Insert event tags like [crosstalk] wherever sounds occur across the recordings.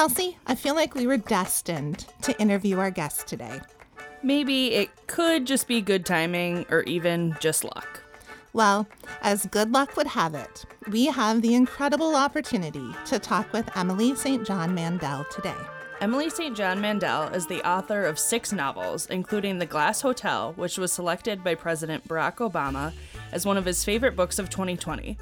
Chelsea, I feel like we were destined to interview our guest today. Maybe it could just be good timing or even just luck. Well, as good luck would have it, we have the incredible opportunity to talk with Emily St. John Mandel today. Emily St. John Mandel is the author of six novels, including The Glass Hotel, which was selected by President Barack Obama as one of his favorite books of 2020,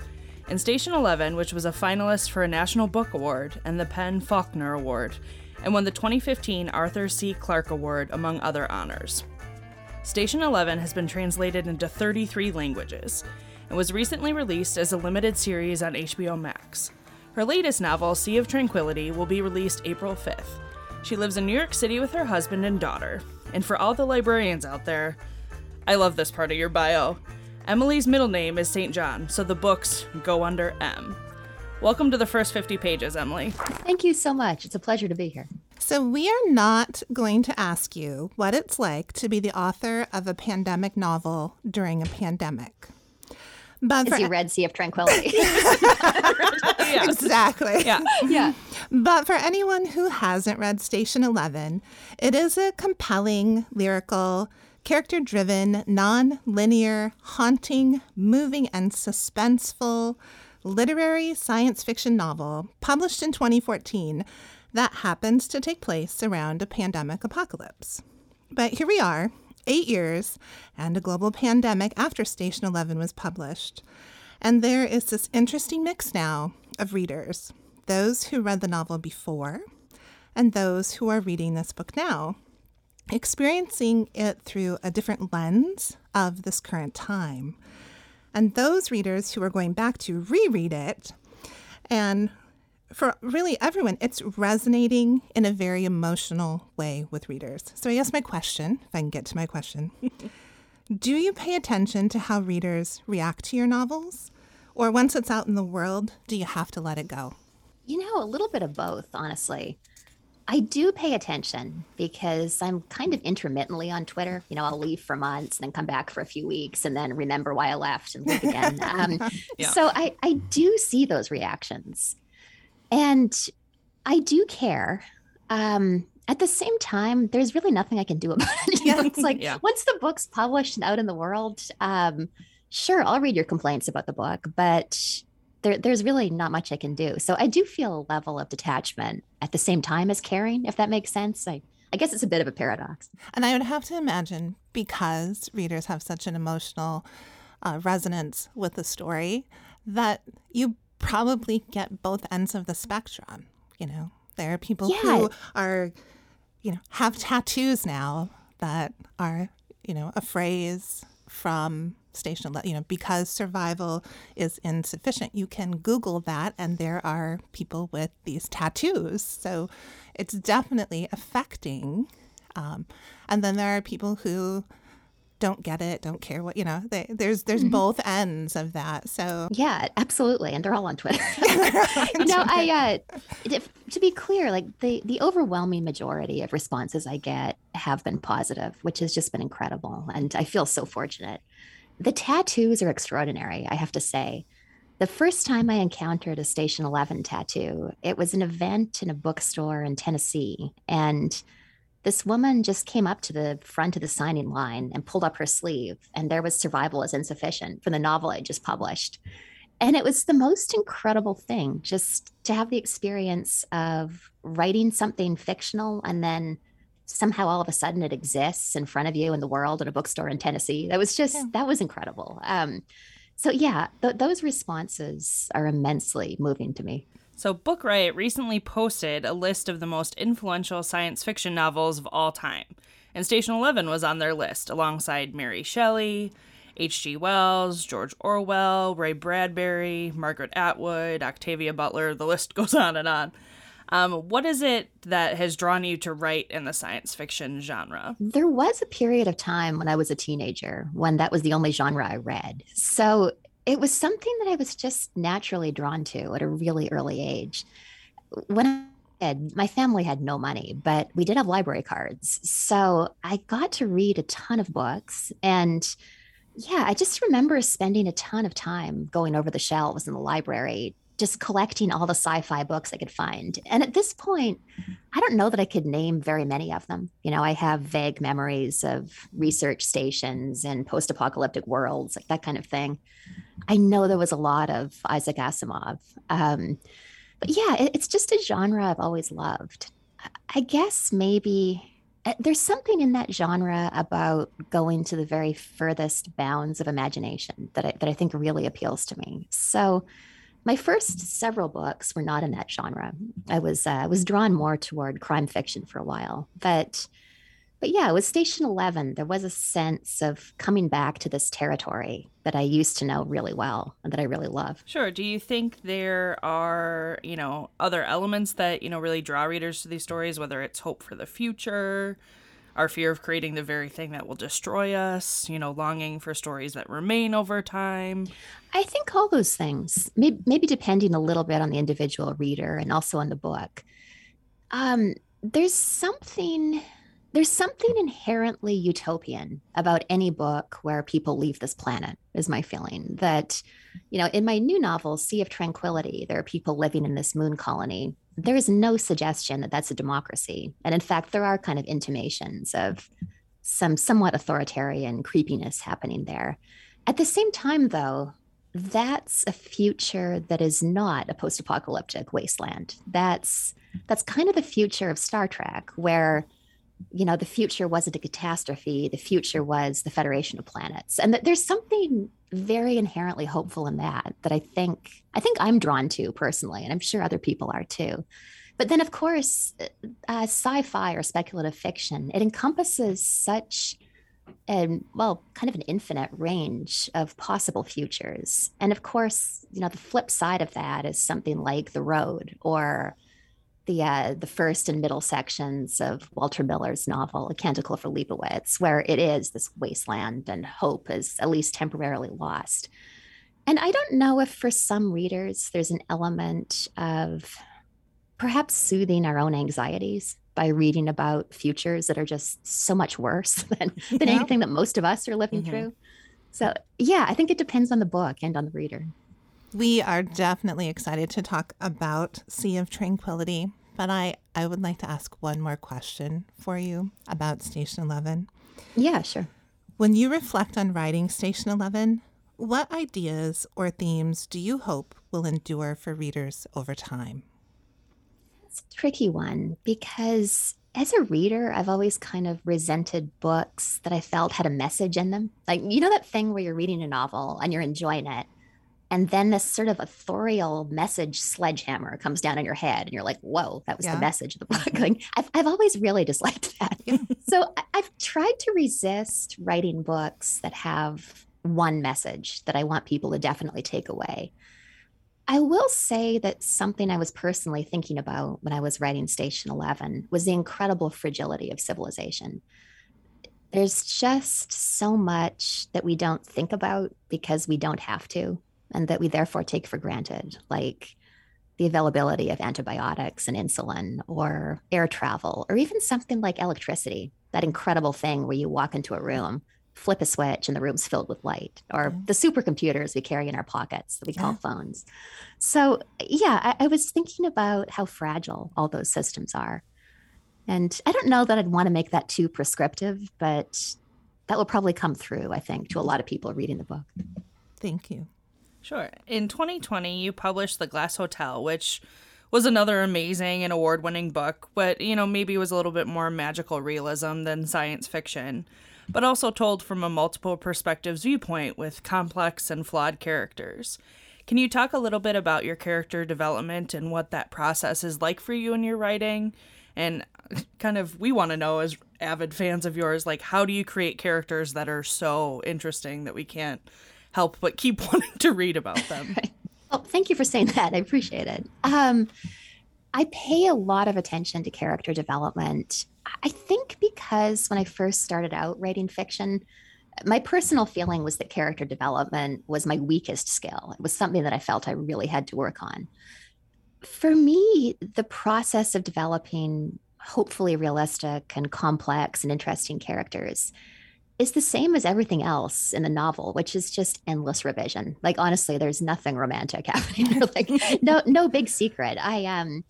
and Station 11, which was a finalist for a National Book Award and the PEN Faulkner Award, and won the 2015 Arthur C. Clarke Award, among other honors. Station 11 has been translated into 33 languages and was recently released as a limited series on HBO Max. Her latest novel, Sea of Tranquility, will be released April 5th. She lives in New York City with her husband and daughter. And for all the librarians out there, I love this part of your bio. Emily's middle name is St. John, so the books go under M. Welcome to the first 50 pages, Emily. Thank you so much. It's a pleasure to be here. So, we are not going to ask you what it's like to be the author of a pandemic novel during a pandemic. But for, you read Sea of Tranquility. [laughs] yeah. Exactly. Yeah. Yeah. But for anyone who hasn't read Station 11, it is a compelling, lyrical, character driven, non linear, haunting, moving, and suspenseful literary science fiction novel published in 2014 that happens to take place around a pandemic apocalypse. But here we are, eight years and a global pandemic after Station 11 was published. And there is this interesting mix now of readers those who read the novel before and those who are reading this book now experiencing it through a different lens of this current time. And those readers who are going back to reread it, and for really everyone, it's resonating in a very emotional way with readers. So I guess my question, if I can get to my question, [laughs] do you pay attention to how readers react to your novels? Or once it's out in the world, do you have to let it go? You know, a little bit of both, honestly. I do pay attention because I'm kind of intermittently on Twitter. You know, I'll leave for months and then come back for a few weeks and then remember why I left and leave again. [laughs] Um, yeah. So I, I do see those reactions and I do care. Um, at the same time, there's really nothing I can do [laughs] about it. You know, it's [laughs] like yeah. once the book's published and out in the world, um, sure, I'll read your complaints about the book, but there, there's really not much I can do. So I do feel a level of detachment at the same time as caring, if that makes sense. I, I guess it's a bit of a paradox. And I would have to imagine because readers have such an emotional uh, resonance with the story that you probably get both ends of the spectrum. You know, there are people yeah. who are, you know, have tattoos now that are, you know, a phrase from station, you know, because survival is insufficient. You can Google that, and there are people with these tattoos. So it's definitely affecting. Um, and then there are people who don't get it, don't care what you know. They, there's there's mm-hmm. both ends of that. So yeah, absolutely, and they're all on Twitter. [laughs] [laughs] you know, I uh, if, to be clear, like the the overwhelming majority of responses I get have been positive, which has just been incredible, and I feel so fortunate. The tattoos are extraordinary, I have to say. The first time I encountered a Station 11 tattoo, it was an event in a bookstore in Tennessee. And this woman just came up to the front of the signing line and pulled up her sleeve. And there was Survival is Insufficient from the novel I just published. And it was the most incredible thing just to have the experience of writing something fictional and then somehow all of a sudden it exists in front of you in the world in a bookstore in Tennessee. That was just yeah. that was incredible. Um, so yeah, th- those responses are immensely moving to me. So Book Riot recently posted a list of the most influential science fiction novels of all time, and Station Eleven was on their list alongside Mary Shelley. H.G. Wells, George Orwell, Ray Bradbury, Margaret Atwood, Octavia Butler, the list [laughs] goes on and on. Um, what is it that has drawn you to write in the science fiction genre? There was a period of time when I was a teenager when that was the only genre I read. So it was something that I was just naturally drawn to at a really early age. When I had, my family had no money, but we did have library cards. So I got to read a ton of books. And yeah, I just remember spending a ton of time going over the shelves in the library just collecting all the sci-fi books I could find. And at this point, I don't know that I could name very many of them. You know, I have vague memories of research stations and post-apocalyptic worlds, like that kind of thing. I know there was a lot of Isaac Asimov. Um, but yeah, it, it's just a genre I've always loved. I guess maybe uh, there's something in that genre about going to the very furthest bounds of imagination that I, that I think really appeals to me. So my first several books were not in that genre. I was uh, was drawn more toward crime fiction for a while, but but yeah, with Station Eleven, there was a sense of coming back to this territory that I used to know really well and that I really love. Sure. Do you think there are you know other elements that you know really draw readers to these stories, whether it's hope for the future? Our fear of creating the very thing that will destroy us, you know, longing for stories that remain over time. I think all those things, maybe, maybe depending a little bit on the individual reader and also on the book. Um, there's something there's something inherently utopian about any book where people leave this planet is my feeling that you know in my new novel sea of tranquility there are people living in this moon colony there is no suggestion that that's a democracy. And in fact, there are kind of intimations of some somewhat authoritarian creepiness happening there. At the same time, though, that's a future that is not a post-apocalyptic wasteland. That's that's kind of the future of Star Trek, where you know the future wasn't a catastrophe. The future was the Federation of Planets, and that there's something very inherently hopeful in that that I think I think I'm drawn to personally, and I'm sure other people are too. But then, of course, uh, sci-fi or speculative fiction it encompasses such and well, kind of an infinite range of possible futures. And of course, you know, the flip side of that is something like The Road or the uh, the first and middle sections of Walter Miller's novel, A Canticle for Leibowitz, where it is this wasteland and hope is at least temporarily lost. And I don't know if for some readers there's an element of perhaps soothing our own anxieties by reading about futures that are just so much worse [laughs] than, than yeah. anything that most of us are living mm-hmm. through. So, yeah, I think it depends on the book and on the reader. We are definitely excited to talk about Sea of Tranquility, but I, I would like to ask one more question for you about Station 11. Yeah, sure. When you reflect on writing Station 11, what ideas or themes do you hope will endure for readers over time? It's a tricky one because as a reader, I've always kind of resented books that I felt had a message in them. Like, you know, that thing where you're reading a novel and you're enjoying it, and then this sort of authorial message sledgehammer comes down on your head and you're like whoa that was yeah. the message of the book. [laughs] Like I've, I've always really disliked [laughs] that. Yeah. so i've tried to resist writing books that have one message that i want people to definitely take away. I will say that something i was personally thinking about when i was writing station 11 was the incredible fragility of civilization. There's just so much that we don't think about because we don't have to and that we therefore take for granted, like the availability of antibiotics and insulin or air travel, or even something like electricity, that incredible thing where you walk into a room, flip a switch, and the room's filled with light, or the supercomputers we carry in our pockets that we call yeah. phones. So, yeah, I, I was thinking about how fragile all those systems are. And I don't know that I'd want to make that too prescriptive, but that will probably come through, I think, to a lot of people reading the book. Thank you. Sure. In 2020, you published The Glass Hotel, which was another amazing and award winning book, but, you know, maybe was a little bit more magical realism than science fiction, but also told from a multiple perspectives viewpoint with complex and flawed characters. Can you talk a little bit about your character development and what that process is like for you in your writing? And [laughs] kind of, we want to know as avid fans of yours, like, how do you create characters that are so interesting that we can't help but keep [laughs] wanting to read about them. [laughs] Well, thank you for saying that. I appreciate it. Um, I pay a lot of attention to character development. I think because when I first started out writing fiction, my personal feeling was that character development was my weakest skill. It was something that I felt I really had to work on. For me, the process of developing hopefully realistic and complex and interesting characters is the same as everything else in the novel, which is just endless revision. Like honestly, there's nothing romantic [laughs] happening. like no no big secret. I um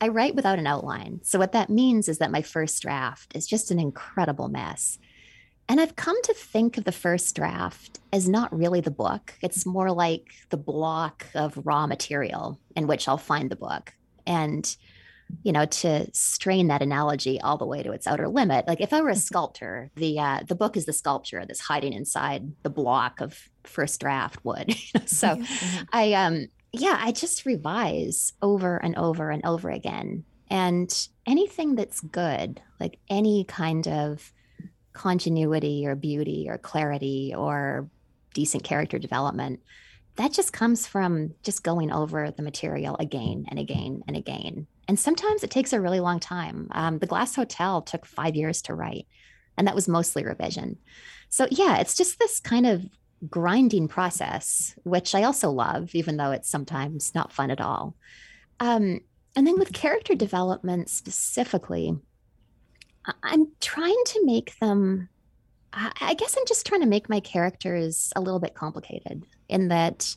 I write without an outline. So what that means is that my first draft is just an incredible mess. And I've come to think of the first draft as not really the book. It's more like the block of raw material in which I'll find the book. And you know to strain that analogy all the way to its outer limit like if i were a mm-hmm. sculptor the uh, the book is the sculpture that's hiding inside the block of first draft wood [laughs] so mm-hmm. i um yeah i just revise over and over and over again and anything that's good like any kind of continuity or beauty or clarity or decent character development that just comes from just going over the material again and again and again and sometimes it takes a really long time. Um, the Glass Hotel took five years to write, and that was mostly revision. So, yeah, it's just this kind of grinding process, which I also love, even though it's sometimes not fun at all. Um, and then with character development specifically, I'm trying to make them, I guess I'm just trying to make my characters a little bit complicated in that,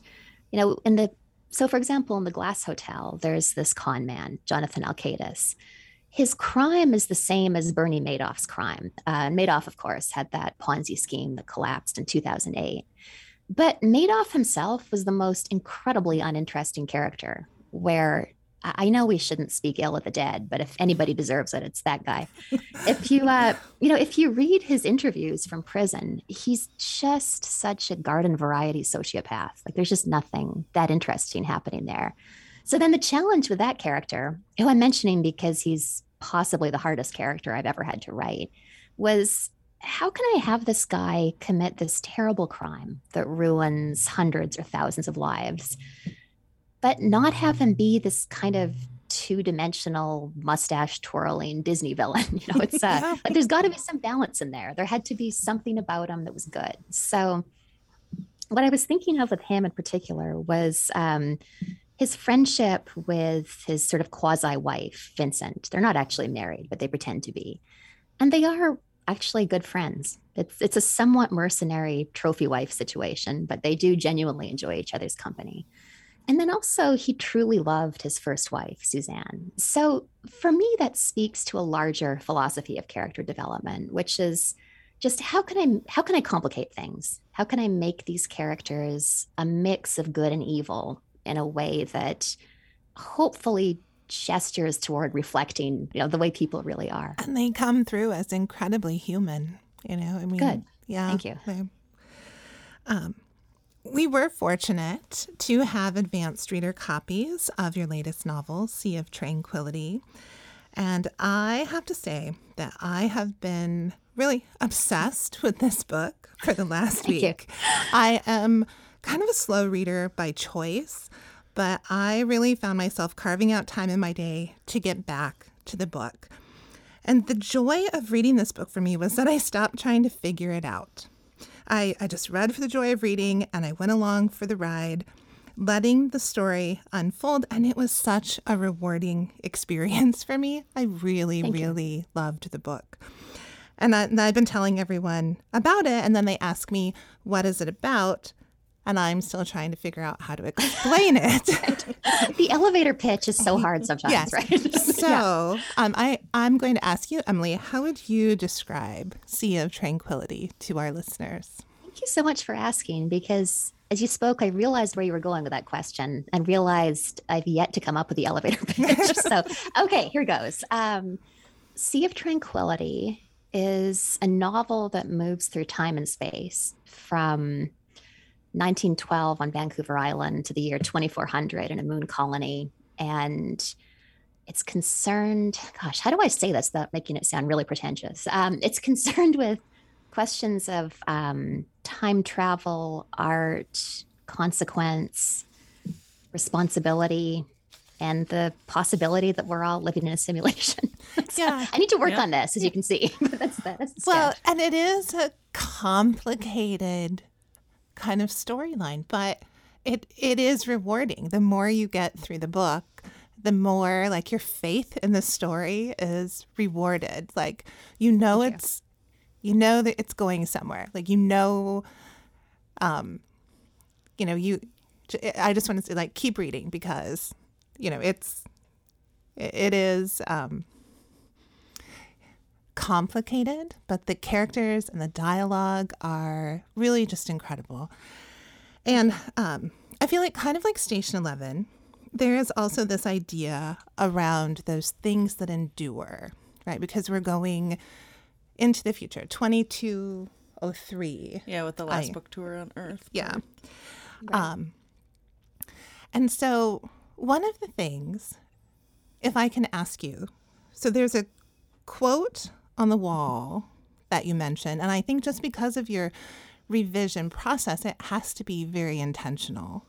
you know, in the so, for example, in the Glass Hotel, there's this con man, Jonathan Alkaitis. His crime is the same as Bernie Madoff's crime. Uh, Madoff, of course, had that Ponzi scheme that collapsed in 2008. But Madoff himself was the most incredibly uninteresting character, where I know we shouldn't speak ill of the dead, but if anybody deserves it, it's that guy. if you, uh, you know, if you read his interviews from prison, he's just such a garden variety sociopath. Like there's just nothing that interesting happening there. So then the challenge with that character, who I'm mentioning because he's possibly the hardest character I've ever had to write, was how can I have this guy commit this terrible crime that ruins hundreds or thousands of lives? But not have him be this kind of two-dimensional mustache twirling Disney villain. [laughs] You know, it's uh, like there's got to be some balance in there. There had to be something about him that was good. So, what I was thinking of with him in particular was um, his friendship with his sort of quasi-wife, Vincent. They're not actually married, but they pretend to be, and they are actually good friends. It's it's a somewhat mercenary trophy wife situation, but they do genuinely enjoy each other's company. And then also, he truly loved his first wife, Suzanne. So for me, that speaks to a larger philosophy of character development, which is just how can I how can I complicate things? How can I make these characters a mix of good and evil in a way that hopefully gestures toward reflecting, you know, the way people really are. And they come through as incredibly human, you know. I mean, good. Yeah. Thank you. Um, we were fortunate to have advanced reader copies of your latest novel, Sea of Tranquility. And I have to say that I have been really obsessed with this book for the last week. You. I am kind of a slow reader by choice, but I really found myself carving out time in my day to get back to the book. And the joy of reading this book for me was that I stopped trying to figure it out. I, I just read for the joy of reading and I went along for the ride, letting the story unfold. And it was such a rewarding experience for me. I really, Thank really you. loved the book. And, I, and I've been telling everyone about it. And then they ask me, what is it about? And I'm still trying to figure out how to explain it. [laughs] the elevator pitch is so [laughs] hard sometimes, yes. right? [laughs] so, um, I I'm going to ask you, Emily, how would you describe Sea of Tranquility to our listeners? Thank you so much for asking because as you spoke, I realized where you were going with that question and realized I've yet to come up with the elevator pitch. so, okay, here goes. Um, sea of Tranquility is a novel that moves through time and space from 1912 on Vancouver Island to the year 2400 in a moon colony. And it's concerned, gosh, how do I say this without making it sound really pretentious? Um, it's [laughs] concerned with questions of um, time travel, art, consequence, responsibility, and the possibility that we're all living in a simulation. [laughs] so yeah. I need to work yeah. on this, as you can see. [laughs] that's, that's well, and it is a complicated kind of storyline, but it it is rewarding. The more you get through the book, the more like your faith in the story is rewarded. Like you know Thank it's You know that it's going somewhere. Like you know, um, you know you. I just want to say like keep reading because, you know, it's it is um, complicated, but the characters and the dialogue are really just incredible. And um, I feel like, kind of like Station 11, there is also this idea around those things that endure, right? Because we're going into the future, 2203. Yeah, with the last I, book tour on Earth. Yeah. Right. Um, and so, one of the things, if I can ask you, so there's a quote on the wall that you mentioned. And I think just because of your revision process, it has to be very intentional.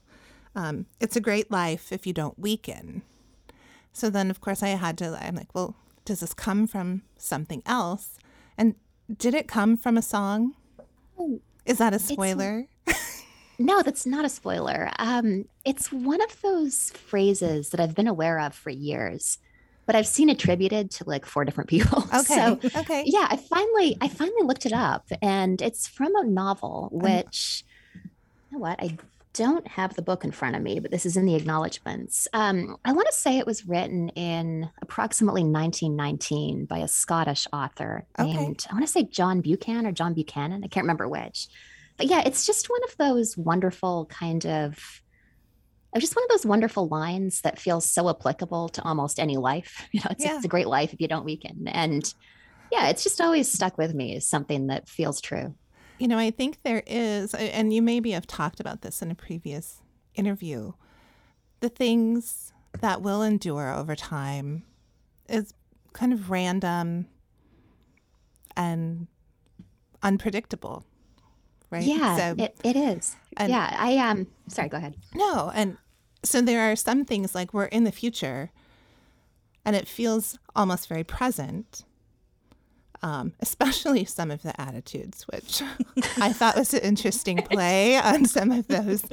Um, it's a great life if you don't weaken. So then, of course, I had to, I'm like, well, does this come from something else? And did it come from a song? Oh, Is that a spoiler? [laughs] no, that's not a spoiler. Um, it's one of those phrases that I've been aware of for years but I've seen attributed to like four different people. [laughs] Okay. So, okay. Yeah, I finally I finally looked it up and it's from a novel um, which um, you know what? I don't have the book in front of me, but this is in the acknowledgments. Um, I want to say it was written in approximately 1919 by a Scottish author okay. named, I want to say John Buchan or John Buchanan. I can't remember which. But yeah, it's just one of those wonderful kind of just one of those wonderful lines that feels so applicable to almost any life. [laughs] You know, it's, yeah. it's a great life if you don't weaken. And yeah, it's just always stuck with me as something that feels true. You know, I think there is, and you maybe have talked about this in a previous interview, the things that will endure over time is kind of random and unpredictable right yeah so, it, it is and, yeah i um sorry go ahead no and so there are some things like we're in the future and it feels almost very present. Um, [laughs] especially some of the attitudes, which I thought was an interesting [laughs] play on some of those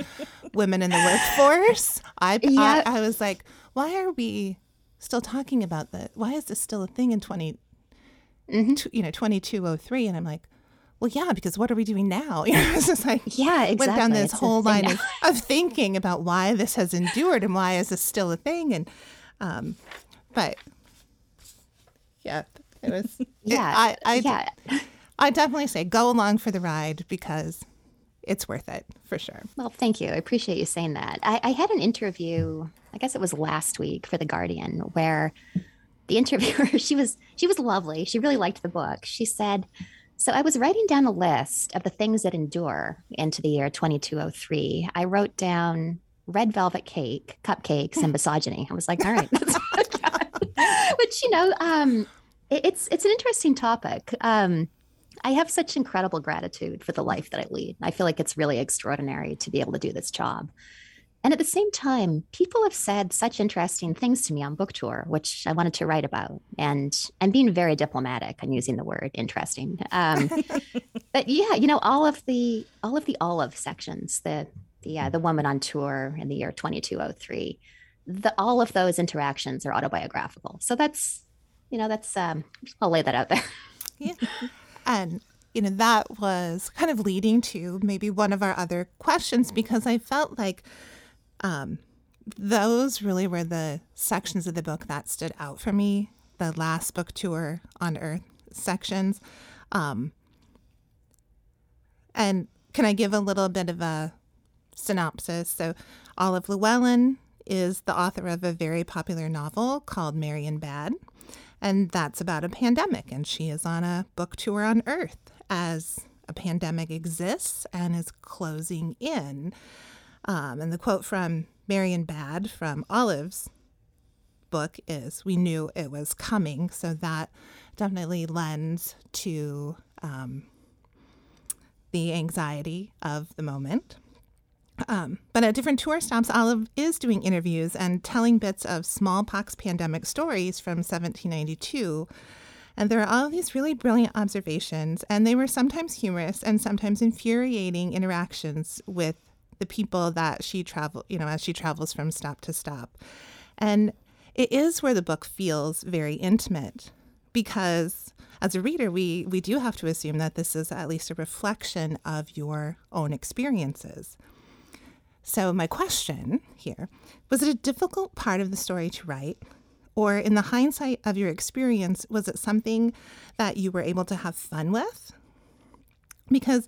women in the workforce. I, I, I was like, why are we still talking about that? Why is this still a thing in 20, mm-hmm. you know, 2203? And I'm like, well, yeah, because what are we doing now? [laughs] You know, it's just like yeah, exactly. went down this it's whole line of, of, thinking about why this has endured and why is this still a thing, and um, but yeah, it was [laughs] yeah, it, I, I yeah. I definitely say go along for the ride because it's worth it for sure. Well, thank you. I appreciate you saying that. I, I had an interview, I guess it was last week for the Guardian, where the [laughs] interviewer she was she was lovely. She really liked the book. She said so I was writing down a list of the things that endure into the year 2203. I wrote down red velvet cake, cupcakes, and [laughs] misogyny. I was like, all right, [laughs] which you know, um, it, it's it's an interesting topic. Um, I have such incredible gratitude for the life that I lead. I feel like it's really extraordinary to be able to do this job. And at the same time, people have said such interesting things to me on book tour, which I wanted to write about. And I'm being very diplomatic on using the word interesting. Um, [laughs] but yeah, you know, all of the all of the olive sections, the the uh, the woman on tour in the year 2203, the all of those interactions are autobiographical. So that's you know that's um, I'll lay that out there. yeah, and you know that was kind of leading to maybe one of our other questions because I felt like um, those really were the sections of the book that stood out for me. The last book tour on Earth sections. Um, and can I give a little bit of a synopsis? So, Olive Llewellyn is the author of a very popular novel called Marienbad, and that's about a pandemic. And she is on a book tour on Earth as a pandemic exists and is closing in. Um, and the quote from Marienbad from Olive's book is We knew it was coming. So that definitely lends to um, the anxiety of the moment. Um, but at different tour stops, Olive is doing interviews and telling bits of smallpox pandemic stories from 1792. And there are all these really brilliant observations, and they were sometimes humorous and sometimes infuriating interactions with the people that she travel, you know, as she travels from stop to stop. And it is where the book feels very intimate because as a reader, we, we do have to assume that this is at least a reflection of your own experiences. So, my question here was it a difficult part of the story to write? Or, in the hindsight of your experience, was it something that you were able to have fun with? Because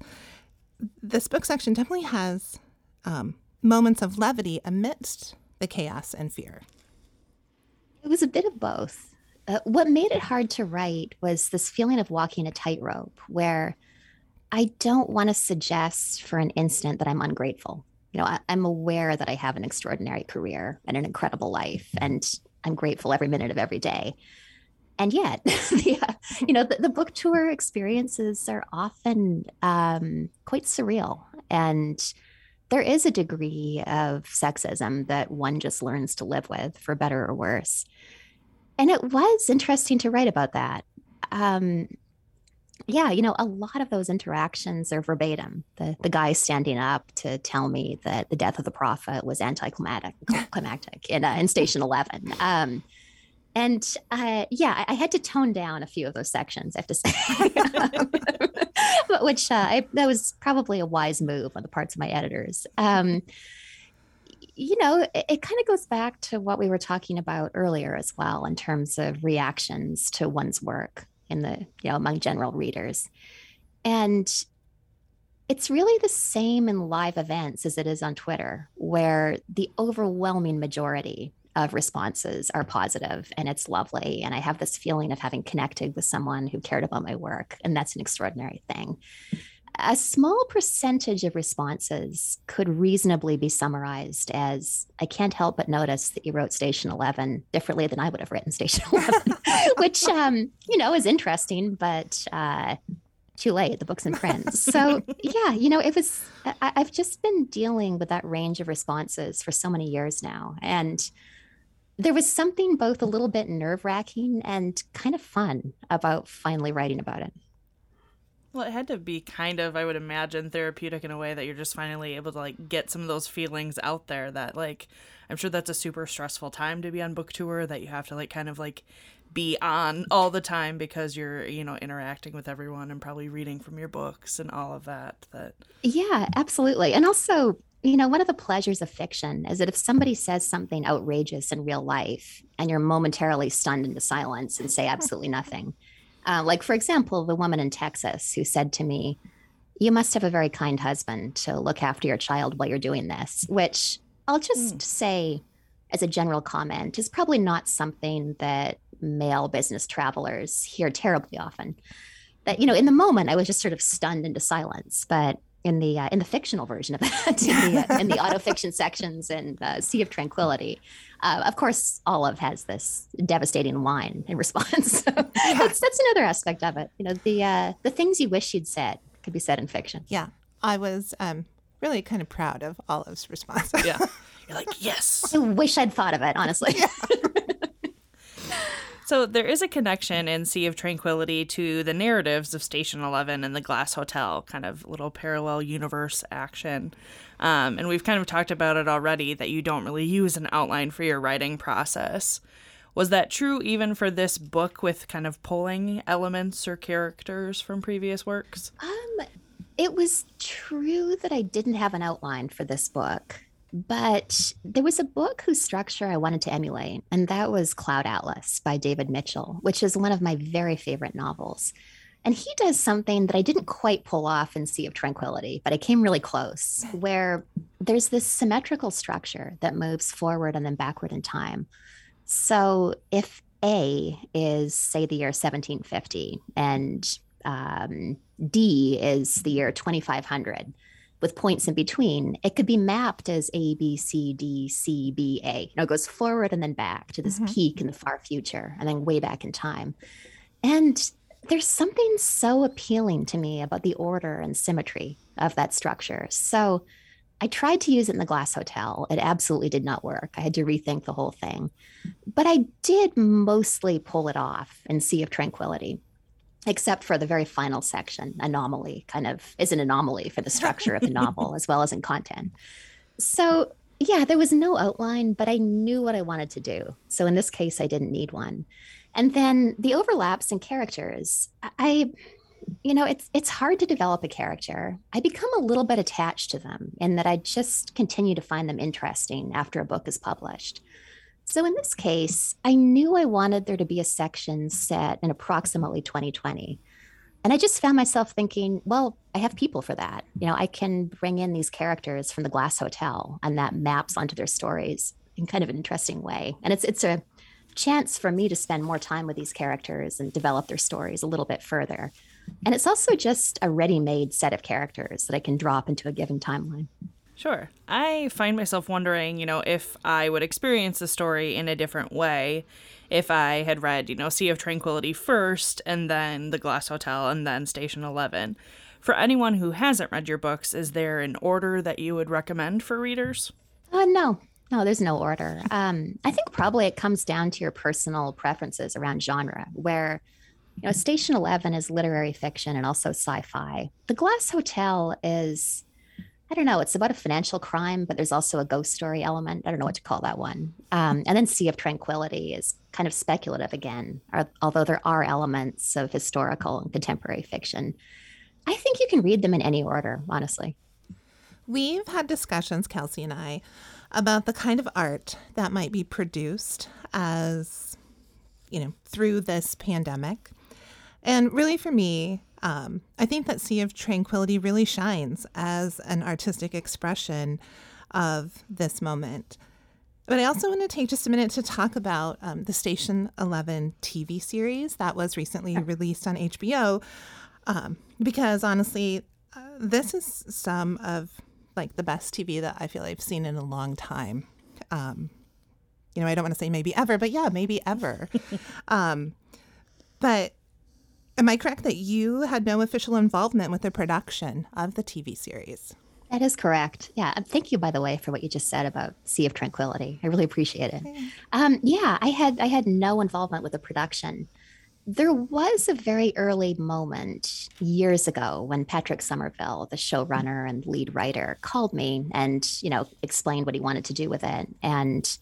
this book section definitely has um, moments of levity amidst the chaos and fear. It was a bit of both. Uh, what made it hard to write was this feeling of walking a tightrope where I don't want to suggest for an instant that I'm ungrateful. You know, I, I'm aware that I have an extraordinary career and an incredible life, and I'm grateful every minute of every day. And yet, [laughs] the, uh, you know, the, the, book tour experiences are often um, quite surreal. And there is a degree of sexism that one just learns to live with, for better or worse and it was interesting to write about that. Um, yeah, you know, a lot of those interactions are verbatim. The the guy standing up to tell me that the death of the prophet was anticlimactic climactic in uh, in Station Eleven. Um, and uh, yeah, I, I, had to tone down a few of those sections. I have to say, [laughs] but which uh, I, that was probably a wise move on the parts of my editors. Um, you know, it, it kind of goes back to what we were talking about earlier as well in terms of reactions to one's work in the, you know, among general readers. And it's really the same in live events as it is on Twitter, where the overwhelming majority of responses are positive and it's lovely. And I have this feeling of having connected with someone who cared about my work. And that's an extraordinary thing a small percentage of responses could reasonably be summarized as I can't help but notice that you wrote Station 11 differently than I would have written Station [laughs] 11, which, um, you know, is interesting, but uh, too late. The book's in print. So, [laughs] yeah, you know, it was, I, I've just been dealing with that range of responses for so many years now. And there was something both a little bit nerve wracking and kind of fun about finally writing about it. Well, it had to be kind of, I would imagine, therapeutic in a way that you're just finally able to like get some of those feelings out there that like I'm sure that's a super stressful time to be on book tour that you have to like kind of like be on all the time because you're, you know, interacting with everyone and probably reading from your books and all of that that Yeah, absolutely. And also, you know, one of the pleasures of fiction is that if somebody says something outrageous in real life and you're momentarily stunned into silence and say absolutely nothing, uh, like, for example, the woman in Texas who said to me, You must have a very kind husband to look after your child while you're doing this, which I'll just mm. say as a general comment is probably not something that male business travelers hear terribly often. That, you know, in the moment, I was just sort of stunned into silence. But in the uh, in the fictional version of that, [laughs] in the, uh, in the autofiction sections and uh, Sea of Tranquility. Uh, of course, Olive has this devastating line in response. [laughs] so yeah. that's, that's another aspect of it. You know, the uh, the things you wish you'd said could be said in fiction. Yeah, I was um, really kind of proud of Olive's response. yeah, [laughs] you're like, yes. I wish I'd thought of it, honestly. Yeah. So there is a connection in Sea of Tranquility to the narratives of Station Eleven and the Glass Hotel, kind of little parallel universe action. Um, and we've kind of talked about it already that you don't really use an outline for your writing process. Was that true even for this book with kind of pulling elements or characters from previous works? Um, it was true that I didn't have an outline for this book. But there was a book whose structure I wanted to emulate, and that was Cloud Atlas by David Mitchell, which is one of my very favorite novels. And he does something that I didn't quite pull off in Sea of Tranquility, but I came really close, where there's this symmetrical structure that moves forward and then backward in time. So if A is, say, the year 1750, and um, D is the year 2500, with points in between, it could be mapped as A, B, C, D, C, B, A. You know, it goes forward and then back to this mm-hmm. peak in the far future and then way back in time. And there's something so appealing to me about the order and symmetry of that structure. So I tried to use it in the Glass Hotel. It absolutely did not work. I had to rethink the whole thing. But I did mostly pull it off in Sea of Tranquility except for the very final section anomaly kind of is an anomaly for the structure of the [laughs] novel as well as in content so yeah there was no outline but i knew what i wanted to do so in this case i didn't need one And then the overlaps in characters. I you know, it's it's hard to develop a character. I become a little bit attached to them in that I just continue to find them interesting after a book is published. So in this case, I knew I wanted there to be a section set in approximately 2020. And I just found myself thinking, well, I have people for that. You know, I can bring in these characters from the Glass Hotel and that maps onto their stories in kind of an interesting way. And it's it's a chance for me to spend more time with these characters and develop their stories a little bit further. And it's also just a ready made set of characters that I can drop into a given timeline. Sure. I find myself wondering, you know, if I would experience the story in a different way if I had read, you know, Sea of Tranquility first and then The Glass Hotel and then Station 11. For anyone who hasn't read your books, is there an order that you would recommend for readers? Uh, no, no, there's no order. Um, I think probably it comes down to your personal preferences around genre, where you know, Station 11 is literary fiction and also sci fi. The Glass Hotel is, I don't know, it's about a financial crime, but there's also a ghost story element. I don't know what to call that one. Um, and then Sea of Tranquility is kind of speculative again, although there are elements of historical and contemporary fiction. I think you can read them in any order, honestly. We've had discussions, Kelsey and I, about the kind of art that might be produced as, you know, through this pandemic. And really, for me, um, I think that Sea of Tranquility really shines as an artistic expression of this moment. But I also want to take just a minute to talk about um, the Station 11 TV series that was recently released on HBO. Um, because honestly, uh, this is some of like the best TV that I feel I've seen in a long time. Um, you know, I don't want to say maybe ever, but yeah, maybe ever. [laughs] um, but Am I correct that you had no official involvement with the production of the TV series? That is correct. Yeah. Thank you, by the way, for what you just said about Sea of Tranquility. I really appreciate it. Um, yeah, I had I had no involvement with the production. There was a very early moment years ago when Patrick Somerville, the showrunner and lead writer, called me and you know explained what he wanted to do with it. And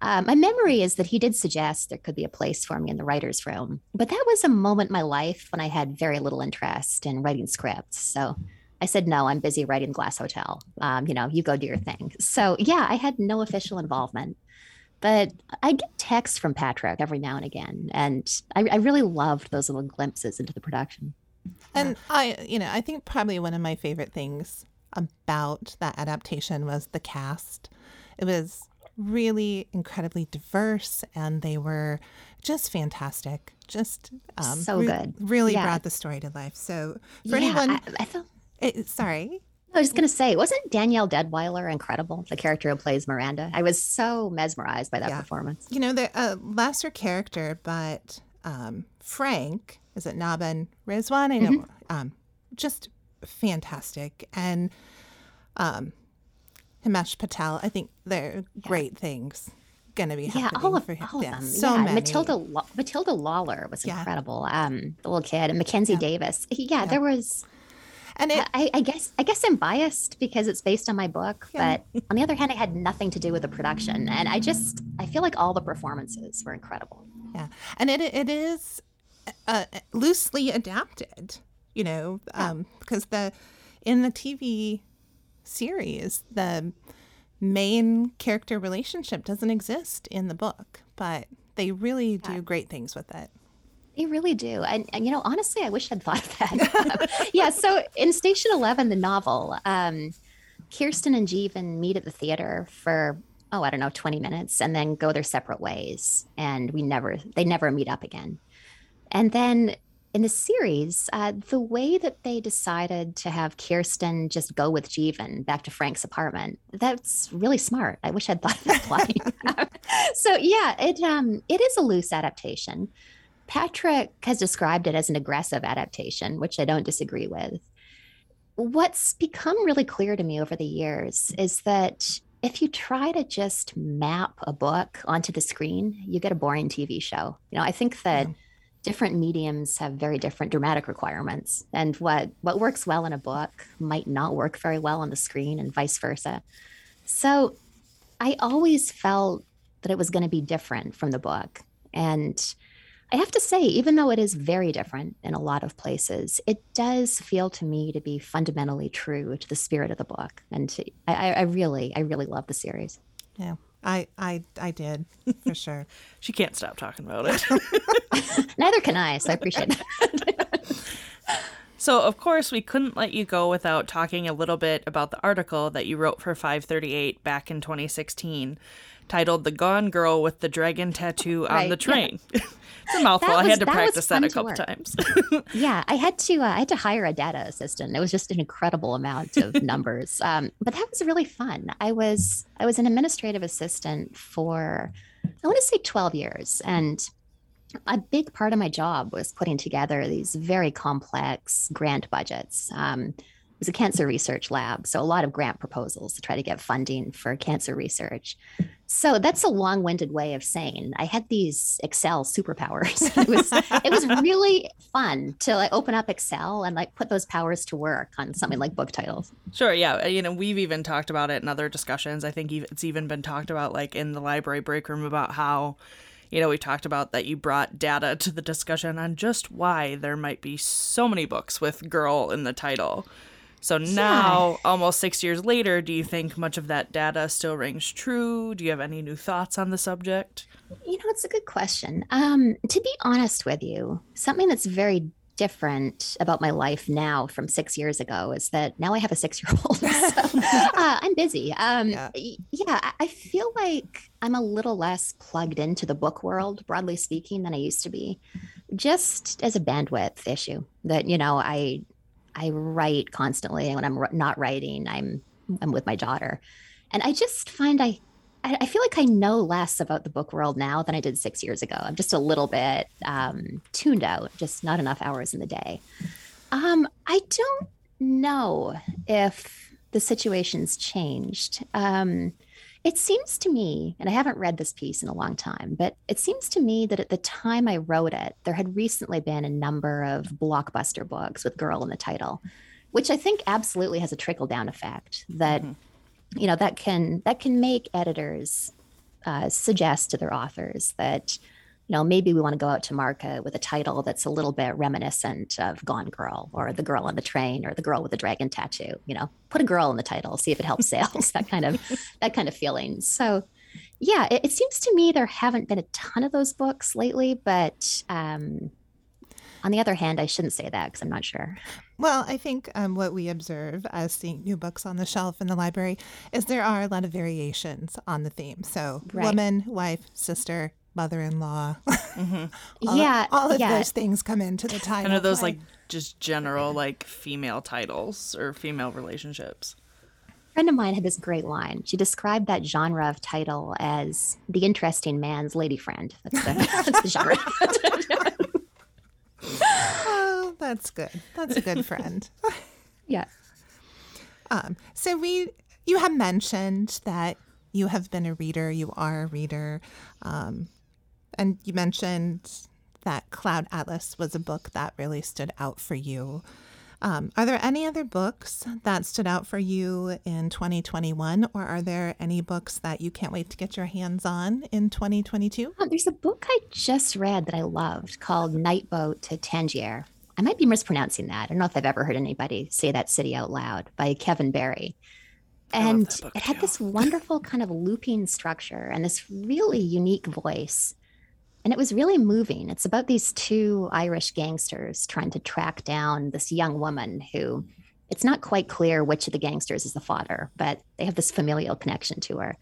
uh, my memory is that he did suggest there could be a place for me in the writer's room, but that was a moment in my life when I had very little interest in writing scripts. So I said, no, I'm busy writing Glass Hotel. Um, you know, you go do your thing. So yeah, I had no official involvement, but I get texts from Patrick every now and again. And I, I really loved those little glimpses into the production. And I, you know, I think probably one of my favorite things about that adaptation was the cast. It was really incredibly diverse and they were just fantastic. Just um, so re- good. Really yeah. brought the story to life. So for yeah, anyone, I, I thought. It, sorry. I was just going to say, wasn't Danielle Deadwyler incredible? The character who plays Miranda. I was so mesmerized by that yeah. performance. You know, the uh, lesser character, but um, Frank, is it Nabhaan Rizwan? I know, mm-hmm. um, just fantastic. And um, Himesh Patel. I think they're great yeah. things going to be happening yeah, all of, for him. All of them. So yeah, many. Matilda Matilda Lawler was yeah. incredible. Um, the little kid and Mackenzie yeah. Davis. Yeah, there was. And it, I, I, guess I guess I'm biased because it's based on my book, but on the other hand, it had nothing to do with the production, and I just I feel like all the performances were incredible. Yeah, and it it is uh, loosely adapted, you know, um, because the in the TV series. The main character relationship doesn't exist in the book, but they really do great things with it. They really do. And, and, you know, honestly, I wish I'd thought of that. [laughs] yeah. So in Station 11, the novel, um, Kirsten and Jeevan meet at the theater for, oh, I don't know, 20 minutes and then go their separate ways. And we never, they never meet up again. And then in the series, uh, the way that they decided to have Kirsten just go with Jeevan back to Frank's apartment, that's really smart. I wish I'd thought of [laughs] that plotting. so yeah, it um it is a loose adaptation. Patrick has described it as an aggressive adaptation, which I don't disagree with. What's become really clear to me over the years is that if you try to just map a book onto the screen, you get a boring TV show. You know, I think that yeah different mediums have very different dramatic requirements and what what works well in a book might not work very well on the screen and vice versa so i always felt that it was going to be different from the book and I have to say, even though it is very different in a lot of places, it does feel to me to be fundamentally true to the spirit of the book. And to, I, I really, I really love the series. Yeah, I, I, I did for sure. [laughs] she can't stop talking about it. [laughs] Neither can I, so I appreciate that. [laughs] so, of course, we couldn't let you go without talking a little bit about the article that you wrote for 538 back in 2016 titled The Gone Girl with the Dragon Tattoo on right, the Train. Yeah. [laughs] it's a mouthful. Was, I had to that practice that a couple times. [laughs] yeah, I had to uh, I had to hire a data assistant. It was just an incredible amount of [laughs] numbers. Um, but that was really fun. I was I was an administrative assistant for I want to say 12 years and a big part of my job was putting together these very complex grant budgets. Um, was a cancer research lab, so a lot of grant proposals to try to get funding for cancer research. So that's a long-winded way of saying I had these Excel superpowers. [laughs] it was it was really fun to like open up Excel and like put those powers to work on something like book titles. Sure, yeah, uh, you know, we've even talked about it in other discussions. I think it's even been talked about like in the library break room about how you know, we talked about that you brought data to the discussion on just why there might be so many books with girl in the title. So now, yeah. almost six years later, do you think much of that data still rings true? Do you have any new thoughts on the subject? You know, it's a good question. Um, to be honest with you, something that's very different about my life now from six years ago is that now I have a six year old. [laughs] So, uh, I'm busy. Um, yeah. yeah, I feel like I'm a little less plugged into the book world, broadly speaking, than I used to be, just as a bandwidth issue that, you know, I I write constantly, and when I'm not writing, I'm I'm with my daughter, and I just find I I feel like I know less about the book world now than I did six years ago. I'm just a little bit um, tuned out, just not enough hours in the day. Um, I don't know if the situation's changed. Um, it seems to me, and I haven't read this piece in a long time, but it seems to me that at the time I wrote it, there had recently been a number of blockbuster books with girl in the title, which I think absolutely has a trickle down effect that, mm-hmm. you know, that can that can make editors uh, suggest to their authors that you know, maybe we want to go out to market with a title that's a little bit reminiscent of Gone Girl or The Girl on the Train or The Girl with the Dragon Tattoo. You know, put a girl in the title, see if it helps sales. that kind of [laughs] that kind of feeling. So, yeah, it, it, seems to me there haven't been a ton of those books lately, but um, on the other hand, I shouldn't say that because I'm not sure. Well, I think um, what we observe as seeing new books on the shelf in the library is there are a lot of variations on the theme. So, right. woman, wife, sister, mother-in-law. Mm-hmm. all yeah, of, all of yeah. those things come into the title. Kind of those like just general like female titles or female relationships. A friend of mine had this great line. She described that genre of title as the interesting man's lady friend. That's the, [laughs] that's the genre. oh, that's good. That's a good friend. [laughs] yeah. Um, so we, you have mentioned that you have been a reader. You are a reader. Um, and you mentioned that Cloud Atlas was a book that really stood out for you. Um, are there any other books that stood out for you in 2021, or are there any books that you can't wait to get your hands on in 2022? Um, there's a book I just read that I loved called Night Boat to Tangier. I might be mispronouncing that. I don't know if I've ever heard anybody say that city out loud by Kevin Barry. And it had this wonderful kind of looping structure and this really unique voice and it was really moving. It's about these two Irish gangsters trying to track down this young woman who it's not quite clear which of the gangsters is the father, but they have this familial connection to her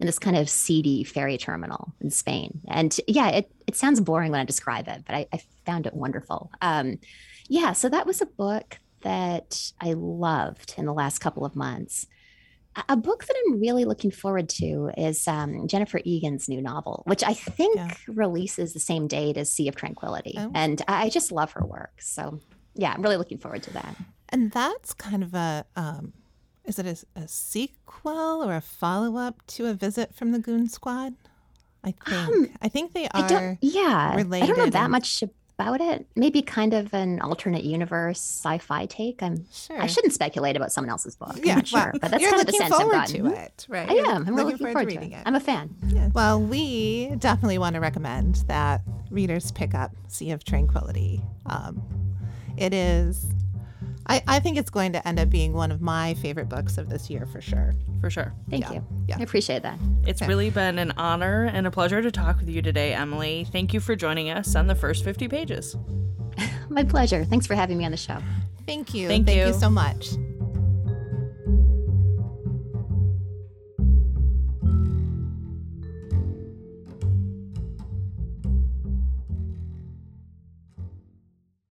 in this kind of seedy ferry terminal in Spain. And yeah, it, it sounds boring when I describe it, but I, I found it wonderful. Um, yeah, so that was a book that I loved in the last couple of months. A book that I'm really looking forward to is um, Jennifer Egan's new novel, which I think yeah. releases the same date as Sea of Tranquility. Oh. And I just love her work. So, yeah, I'm really looking forward to that. And that's kind of a, um, is it a, a, sequel or a follow up to A Visit from the Goon Squad? I think. Um, I think they are. I yeah. Related. I don't know that much about it. Maybe kind of an alternate universe sci-fi take. I'm Sure. I shouldn't speculate about someone else's book. Yeah, I'm not sure, but that's kind of the looking sense I've forward gotten. to it, right? I You're am. I'm really looking forward, to to reading it. it. I'm a fan. Well, we definitely want to recommend that readers pick up Sea of Tranquility. Um, it is, I, I think it's going to end up being one of my favorite books of this year for sure. For sure. Thank Yeah, you. yeah. I appreciate that. It's Okay. really been an honor and a pleasure to talk with you today, Emily. Thank you for joining us on the first 50 pages. [laughs] My pleasure. Thanks for having me on the show. Thank you. Thank Thank you. you so much.